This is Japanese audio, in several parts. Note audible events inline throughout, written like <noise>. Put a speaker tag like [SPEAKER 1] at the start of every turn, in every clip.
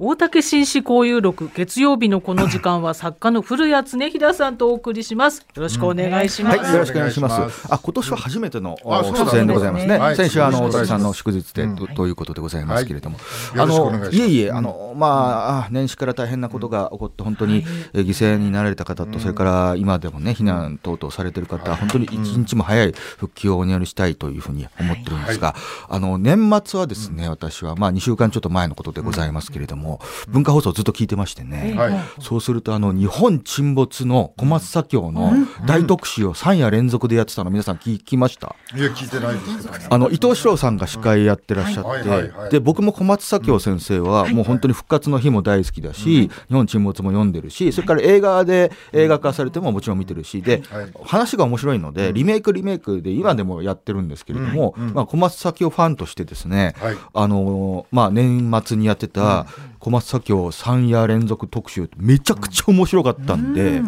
[SPEAKER 1] 大竹紳士交友録月曜日のこの時間は作家の古谷恒平さんとお送りします。よろしくお願いします、うん。
[SPEAKER 2] はい、よろしくお願いします。あ今年は初めての出演でございますね、ね、先週あの大竹さんの祝日で、うん、ということでございますけれども、
[SPEAKER 3] はい、あ
[SPEAKER 2] のいえいえあのまあ年始から大変なことが起こって本当に犠牲になられた方とそれから今でもね避難等々されてる方本当に一日も早い復帰をお祈りしたいというふうに思ってるんですが、あの年末はですね私はまあ2週間ちょっと前のことでございますけれども文化放送ずっと聞いてましてね、そうするとあの日本沈没の小松左京の大特集を3夜連続でやってたの皆さん聞きました。
[SPEAKER 3] いや聞いてないです
[SPEAKER 2] あの伊藤四郎さんが司会やってらっしゃってで僕も小松左京先生はもう本当に復活の日も大好きだし、日本沈没も読んでるしそれから映画で映画化されてももちろん見てるしで、話が面白いのでリメイクリメイクで今でもやってるんですけれども、まあ、小松左京ファンとしてですね、あのまあ、年末にやってた小松左京3夜連続特集めちゃくちゃ面白かったんで、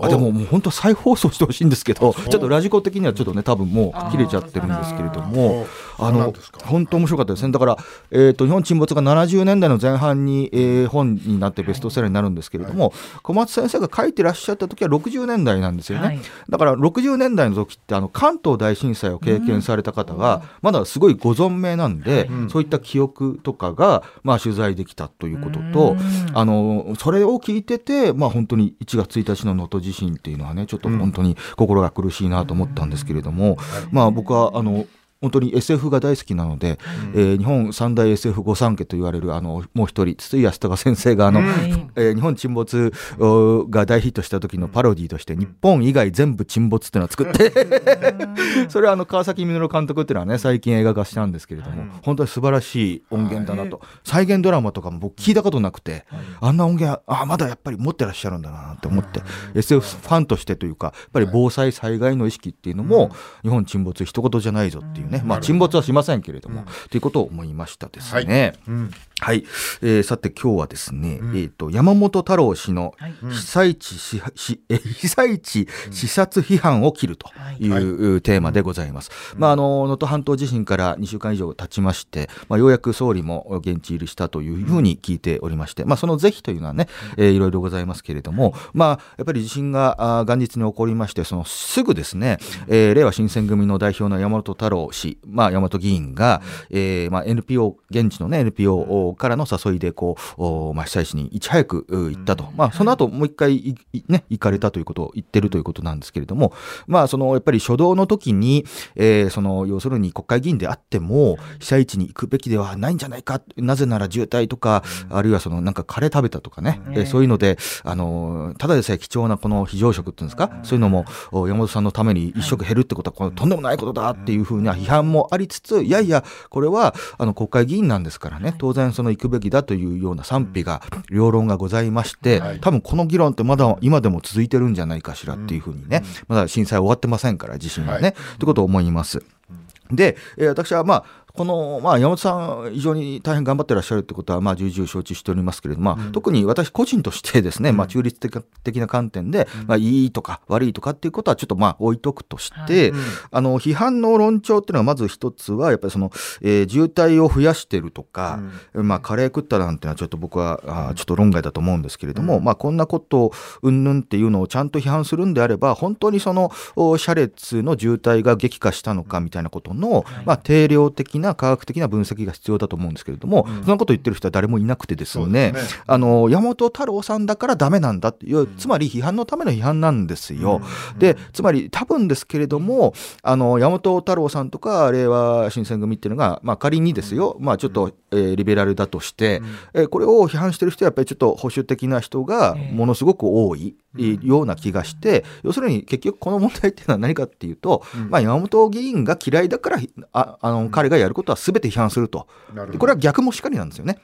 [SPEAKER 2] あでももう本当再放送してほしいんですけどちょっとラジコ的にはちょっとね多分もう切れちゃってるんですけれどもあの本当面白かったですね。だから、えーと、日本沈没が70年代の前半に、えー、本になってベストセラーになるんですけれども、小松先生が書いてらっしゃった時は60年代なんですよね、はい、だから60年代の時ってあの関東大震災を経験された方がまだすごいご存命なんで、うん、そういった記憶とかが、まあ、取材できたということと、あのそれを聞いてて、まあ、本当に1月1日の能登地震っていうのはねちょっと本当に心が苦しいなと思ったんですけれども、まあ、僕はあの本当に SF が大好きなので、うん、えー、日本三大 SF 御三家と言われるあのもう一人筒井康隆先生があの、うん、えー、日本沈没が大ヒットした時のパロディーとして日本以外全部沈没っていうのを作って <laughs> それはあの川崎実監督っていうのはね最近映画化したんですけれども、うん、本当に素晴らしい音源だなと、再現ドラマとかも僕聞いたことなくて、あんな音源あまだやっぱり持ってらっしゃるんだなって思って、SF ファンとしてというかやっぱり防災災害の意識っていうのも、日本沈没一言じゃないぞっていうね、まあ、沈没はしませんけれども、ということを思いましたですね。はい。はい、えー、さて今日はですね、うん、えっ、ー、と山本太郎氏の被災地し、しえ被災地視察批判を切るとい。う、はい、テーマでございます。まああの能登半島地震から2週間以上経ちまして、まあようやく総理も現地入りしたというふうに聞いておりまして、まあその是非というのはね、えー、いろいろございますけれども、まあやっぱり地震が元日に起こりまして、そのすぐですね、えー、令和新選組の代表の山本太郎氏、まあ山本議員が、えー、まあ NPO 現地のね NPO からの誘いでこう、まあ、被災地にいち早く行ったと、まあ、その後もう一回ね、行かれたということを言ってるということなんですけれども、まあ、そのやっぱり初動の時に、えー、その要するに国会議員であっても被災地に行くべきではないんじゃないかなぜなら渋滞とか、あるいはそのなんかカレー食べたとかね、えー、そういうのであのただでさえ貴重なこの非常食っていうんですか、そういうのも山本さんのために一食減るってことはこれとんでもないことだっていうふうな批判もありつついやいやこれはあの国会議員なんですからね当然その行くべきだというような賛否が、両論がございまして、多分この議論ってまだ今でも続いてるんじゃないかしらっていうふうにね、まだ震災終わってませんから、地震はね、とい。うことを思います。で、えー、私はまあこの、まあ、山本さん、非常に大変頑張ってらっしゃるということは、まあ、重々承知しておりますけれども、まあ、うん、特に私個人としてですね、まあ、中立的な観点で、まあ、いいとか悪いとかっていうことはちょっとまあ置いとくとして、はい、あの批判の論調っていうのはまず一つはやっぱりその、えー、渋滞を増やしてるとか、うん、まあ、カレー食ったなんていうのはちょっと僕はあちょっと論外だと思うんですけれども、うん、まあ、こんなことをうんぬんっていうのをちゃんと批判するんであれば本当にその車列の渋滞が激化したのかみたいなことの、まあ、定量的な科学的な分析が必要だと思うんですけれども、そんなこと言ってる人は誰もいなくてですね、ね、あの山本太郎さんだからダメなんだっていう、つまり批判のための批判なんですよ。でつまり多分ですけれどもあの山本太郎さんとか令和新選組っていうのが、まあ、仮にですよ、まあ、ちょっと、えー、リベラルだとして、えー、これを批判してる人はやっぱりちょっと保守的な人がものすごく多い。ような気がして、要するに結局この問題っていうのは何かっていうと、まあ、山本議員が嫌いだからああの彼がやることは全て批判すると。これは逆もしかりなんですよね。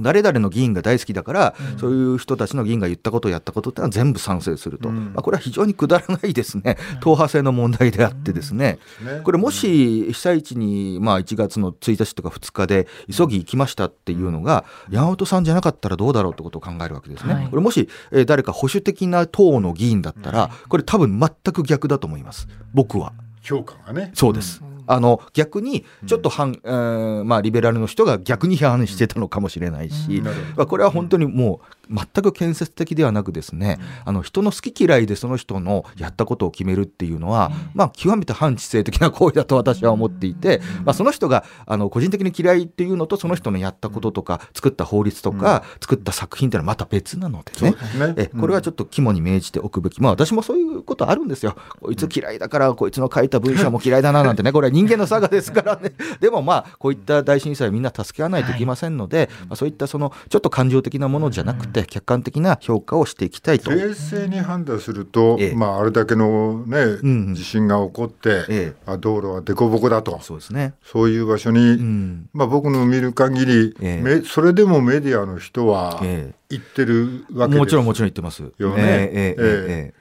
[SPEAKER 2] 誰々の議員が大好きだから、うん、そういう人たちの議員が言ったことをやったことってのは全部賛成すると、うん、まあ、これは非常にくだらないですね、党派制の問題であってですね、これもし被災地に、まあ、1月の1日とか2日で急ぎ行きましたっていうのが、山本さんじゃなかったらどうだろうってことを考えるわけですね。はい、これもし、えー、誰か保守的な党の議員だったら、これ多分全く逆だと思います、僕は。
[SPEAKER 3] 評価がね。
[SPEAKER 2] そうです、あの逆にちょっと反、うん、まあ、リベラルの人が逆に批判してたのかもしれないし、まあ、これは本当にもう全く建設的ではなくですね、あの人の好き嫌いでその人のやったことを決めるっていうのは、まあ、極めて反知性的な行為だと私は思っていて、まあ、その人があの個人的に嫌いっていうのとその人のやったこととか作った法律とか作った作品っていうのはまた別なのでね。えこれはちょっと肝に銘じておくべき。まあ私もそういうことあるんですよ。こいつ嫌いだからこいつの書いた文章も嫌いだななんてね <laughs> これは人間の差がですからね。<laughs> でもまあこういった大震災はみんな助け合わないとい。けませんので、まあ、そういったそのちょっと感情的なものじゃなくて客観的な評価をしていきたいと。
[SPEAKER 3] 冷静に判断すると、ええ、まあ、あれだけの、ね、うん地震が起こって、ええ、道路は凸凹だと。
[SPEAKER 2] そうです、ね、
[SPEAKER 3] そういう場所に、うん、まあ、僕の見る限り、ええ、それでもメディアの人は行ってるわけです
[SPEAKER 2] もちろんもちろん行ってます。よね。え
[SPEAKER 3] え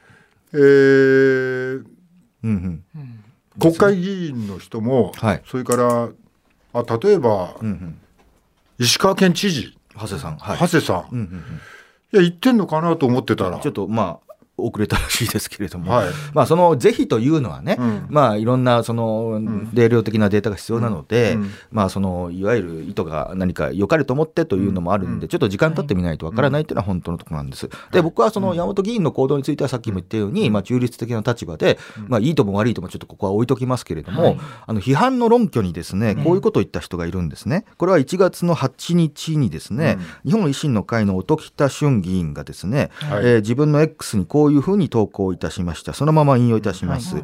[SPEAKER 3] えーうん。うん。国会議員の人も、はい、それからあ例えば、うんうん、石川県知事
[SPEAKER 2] 長谷さん、
[SPEAKER 3] はい、長谷さん、うんうんうん。いや、言ってんのかなと思ってたら。
[SPEAKER 2] ちょっと、まあ、遅れたらしいですけれども、はい、まあその是非というのはね、うん、まあいろんなその定量的なデータが必要なので、うん、まあそのいわゆる意図が何か良かれと思ってというのもあるんで、ちょっと時間経ってみないとわからないというのは本当のところなんです。で僕はその山本議員の行動についてはさっきも言ったように、まあ中立的な立場で、まあいいとも悪いともちょっとここは置いときますけれども、はい、あの批判の論拠にですねこういうことを言った人がいるんですね。これは1月の8日にですね、日本維新の会の音喜多俊議員がですね、はい、えー、自分の X にこういうふうに投稿いたしました。そのまま引用いたします。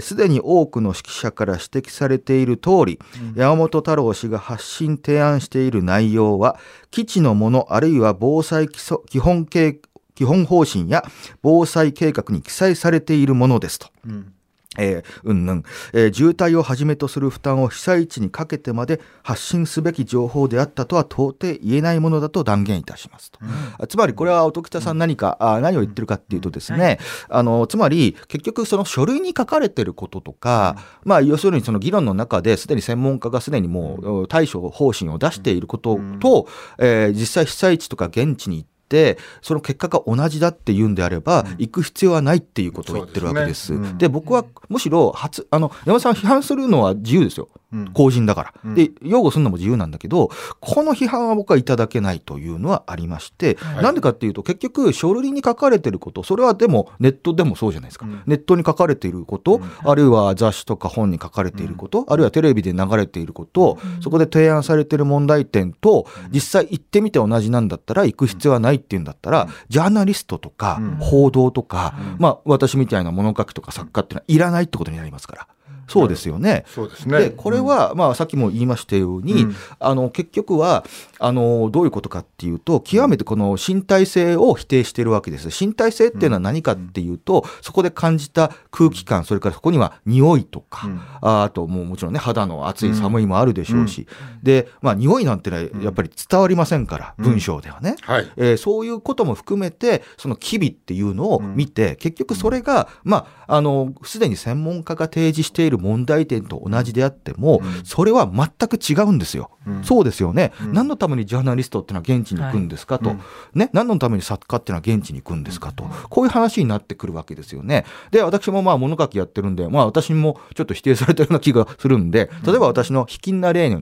[SPEAKER 2] すで、に多くの指揮者から指摘されている通り、うん、山本太郎氏が発信提案している内容は基地のものあるいは防災基本基本方針や防災計画に記載されているものですと。うんえー、うんぬん、えー、渋滞をはじめとする負担を被災地にかけてまで発信すべき情報であったとは到底言えないものだと断言いたしますと、うん、つまりこれは音喜多さん何か、うん、あ何を言ってるかっていうとですね、はい、あのつまり結局その書類に書かれてることとか、うん、まあ要するにその議論の中ですでに専門家がすでにもう対処方針を出していることと、えー、実際被災地とか現地に行っててその結果が同じだっていうんであれば、行く必要はないっていうことを言ってるわけです。で、ねうん、僕はむしろ初あの山田さん批判するのは自由ですよ。公人だから。で擁護するのも自由なんだけどこの批判は僕はいただけないというのはありまして、はい、なんでかっていうと結局書類に書かれてることそれはでもネットでもそうじゃないですか、うん、ネットに書かれていること、うん、あるいは雑誌とか本に書かれていること、うん、あるいはテレビで流れていること、そこで提案されている問題点と実際行ってみて同じなんだったら行く必要はないっていうんだったら、ジャーナリストとか報道とか、まあ私みたいな物書きとか作家っていうのはいらないってことになりますから。そうですよね。
[SPEAKER 3] そうですね。
[SPEAKER 2] で、これは、まあ、さっきも言いましたように、うん、あの、結局は、あの、どういうことかっていうと、極めてこの身体性を否定しているわけです。身体性っていうのは何かっていうと、そこで感じた空気感、それからそこには匂いとか、うん、あともうもちろんね、肌の暑い寒いもあるでしょうし、うん、で、まあ、匂いなんてのはやっぱり伝わりませんから、文章ではね。はい、えー、そういうことも含めて、その機微っていうのを見て、結局それが、まあ、あの、すでに専門家が提示している問題点とと同じであっても、うん、それは全く違うんですよ。うん、そうですよね、うん、何のためにジャーナリストっていうのは現地に行くんですかと、はい、ね、何のために作家っていうのは現地に行くんですかと、こういう話になってくるわけですよね。で、私もまあ物書きやってるんで、まあ私もちょっと否定されたような気がするんで、例えば私の卑近な例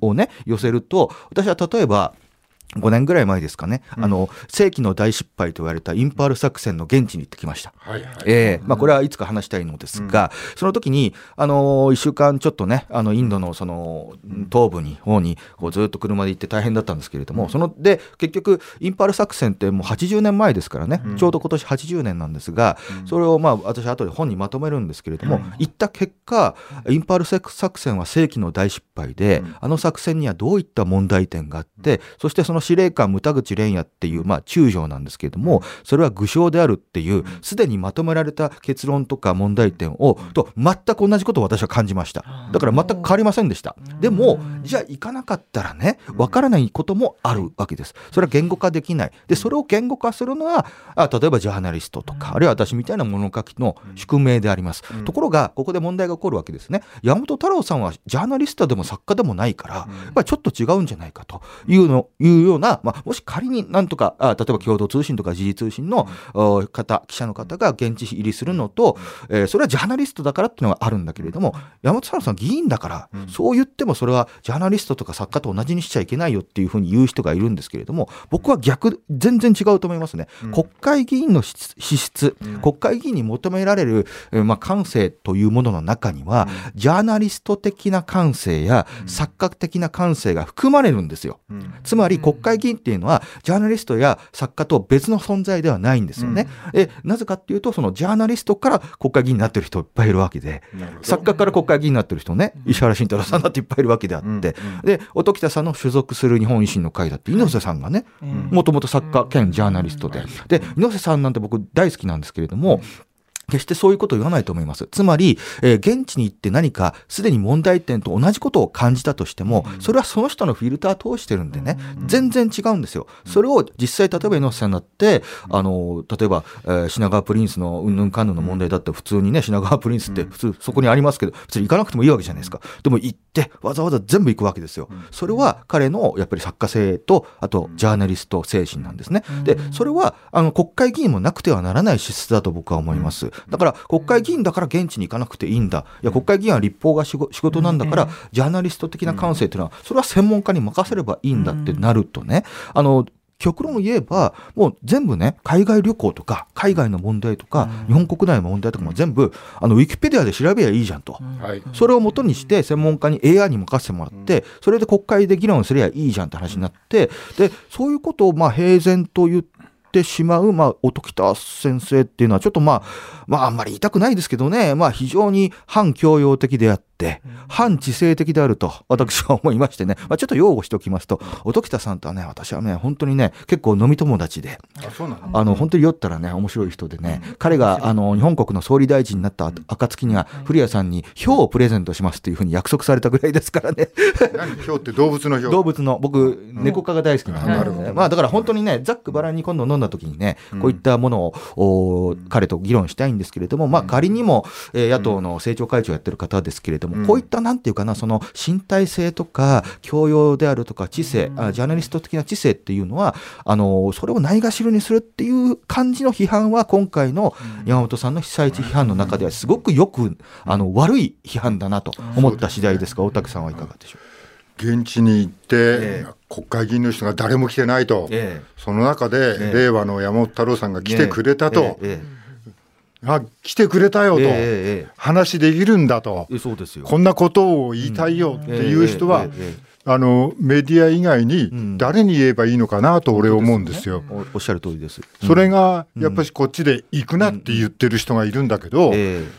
[SPEAKER 2] をね、寄せると、私は例えば、5年ぐらい前ですかね、うん、あの世紀の大失敗と言われたインパール作戦の現地に行ってきました。はいはい、えー、まあ、これはいつか話したいのですが、うん、その時にあの1週間ちょっとねあのインドのその東部に方にこうずっと車で行って大変だったんですけれども、うん、そので結局インパール作戦ってもう80年前ですからね、ちょうど今年80年なんですが、それをまあ私後で本にまとめるんですけれども、行った結果インパール作戦は世紀の大失敗で、あの作戦にはどういった問題点があってそしてその司令官牟田口蓮也っていう、まあ、中将なんですけれども、それは具象であるっていう、すでにまとめられた結論とか問題点を、と全く同じことを私は感じました。だから全く変わりませんでした。でも、じゃあ行かなかったらね、わからないこともあるわけです。それは言語化できない。で、それを言語化するのは、あ例えばジャーナリストとか、あるいは私みたいな物書きの宿命であります。ところが、ここで問題が起こるわけですね。山本太郎さんはジャーナリストでも作家でもないから、やっぱりちょっと違うんじゃないかというの、いうよような、まあ、もし仮になんとかあ例えば共同通信とか時事通信の、うん、方記者の方が現地入りするのと、えー、それはジャーナリストだからっていうのがあるんだけれども山本さん議員だから、うん、そう言ってもそれはジャーナリストとか作家と同じにしちゃいけないよっていうふうに言う人がいるんですけれども僕は逆全然違うと思いますね。国会議員の資質、国会議員に求められる、まあ、感性というものの中には、ジャーナリスト的な感性や作家的な感性が含まれるんですよ。つまり国会議員っていうのはジャーナリストや作家と別の存在ではないんですよね。えなぜかっていうとそのジャーナリストから国会議員になってる人いっぱいいるわけで。作家から国会議員になってる人ね石原慎太郎さんだっていっぱいいるわけであって。で音喜多さんの所属する日本維新の会だって猪瀬さんがねもともと作家兼ジャーナリストで。で猪瀬さんなんて僕大好きなんですけれども決してそういうことを言わないと思います。つまり、えー、現地に行って何かすでに問題点と同じことを感じたとしても、それはその人のフィルター通してるんでね、全然違うんですよ。それを実際、例えば猪瀬さんだって、あの、例えば、えー、品川プリンスのうんぬんかんぬんの問題だって普通にね、品川プリンスって普通そこにありますけど、普通に行かなくてもいいわけじゃないですか。でも行って、わざわざ全部行くわけですよ。それは彼のやっぱり作家性と、あとジャーナリスト精神なんですね。で、それは、あの、国会議員もなくてはならない資質だと僕は思います。だから、国会議員だから現地に行かなくていいんだ。いや、国会議員は立法が仕事なんだから、ジャーナリスト的な感性というのは、それは専門家に任せればいいんだってなるとね、あの、極論言えば、もう全部ね、海外旅行とか、海外の問題とか、日本国内の問題とかも全部、あの、ウィキペディアで調べりゃいいじゃんと。それをもとにして、専門家に AI に任せてもらって、それで国会で議論すりゃいいじゃんって話になって、で、そういうことを、まあ、平然と言って、ってしまう、まあ、音喜多先生っていうのは、ちょっとまあ、まあ、あんまり言いたくないですけどね、まあ、非常に反教養的であって、反知性的であると、私は思いましてね、まあ、ちょっと擁護しておきますと、音喜多さんとはね、私はね、本当にね、結構飲み友達で、あの、本当に酔ったらね、面白い人でね、彼が、あの、日本国の総理大臣になった暁には、古谷さんに票をプレゼントしますっていうふうに約束されたぐらいですからね。
[SPEAKER 3] 票って動物の票？
[SPEAKER 2] 動物の、僕、猫科が大好きなんで、まあ、だから本当にね、ざっくばらんに今度飲んだ時にね、こういったものを、彼と議論したいんですけれども、まあ、仮にも、えー、野党の政調会長をやってる方ですけれども、こういったなんていうかな、その身体性とか、教養であるとか、知性、あジャーナリスト的な知性っていうのは、あの、それをないがしろにするっていう感じの批判は、今回の山本さんの被災地批判の中では、すごくよく、あの、悪い批判だなと思った次第ですが、大竹さんはいかがでしょう？
[SPEAKER 3] 現地に行って、えー、国会議員の人が誰も来てないと、えー、その中で、えー、令和の山本太郎さんが来てくれたと。あ来てくれたよと、話できるんだと、こんなことを言いたいよっていう人は、あのメディア以外に誰に言えばいいのかなと俺思うんですよ。
[SPEAKER 2] うん、おっしゃる通りです。
[SPEAKER 3] それがやっぱしこっちで行くなって言ってる人がいるんだけど、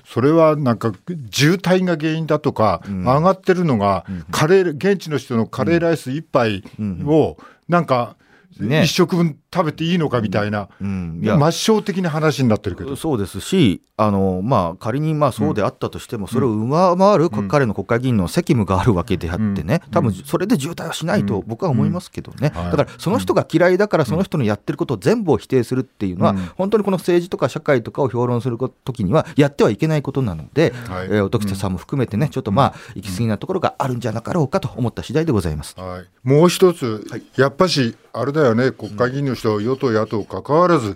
[SPEAKER 3] それはなんか渋滞が原因だとか、上がってるのがカレー現地の人のカレーライス1杯をなんか一食分食べていいのかみたいな、うん、いや。抹消的な話になってるけど。
[SPEAKER 2] そうですしあの、まあ、仮にまあそうであったとしても、それを上回る彼の国会議員の責務があるわけであってね、多分それで渋滞はしないと僕は思いますけどね、だからその人が嫌いだからその人のやってることを全部を否定するっていうのは、本当にこの政治とか社会とかを評論するときにはやってはいけないことなので、はい。えー、音喜さんも含めてねちょっとまあ行き過ぎなところがあるんじゃなかろうかと思った次第でございます。
[SPEAKER 3] はい、もう一つ、やっぱしあれだよね国会議員の人、与党野党かかわらず、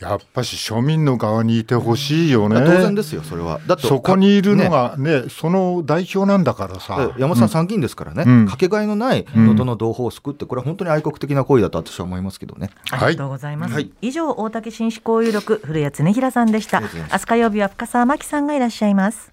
[SPEAKER 3] やっぱし庶民の側にいてほしいよね。
[SPEAKER 2] 当然ですよ、それは。
[SPEAKER 3] だってそこにいるのがね、ねその代表なんだからさ。
[SPEAKER 2] 山本さん、参議院ですからね、うん、かけがえのない能登の同胞を救って、これは本当に愛国的な行為だと私は思いますけどね。
[SPEAKER 4] ありがとうございます。はい、以上、大竹紳士交友録、古谷恒平さんでした。明日火曜日は深澤真紀さんがいらっしゃいます。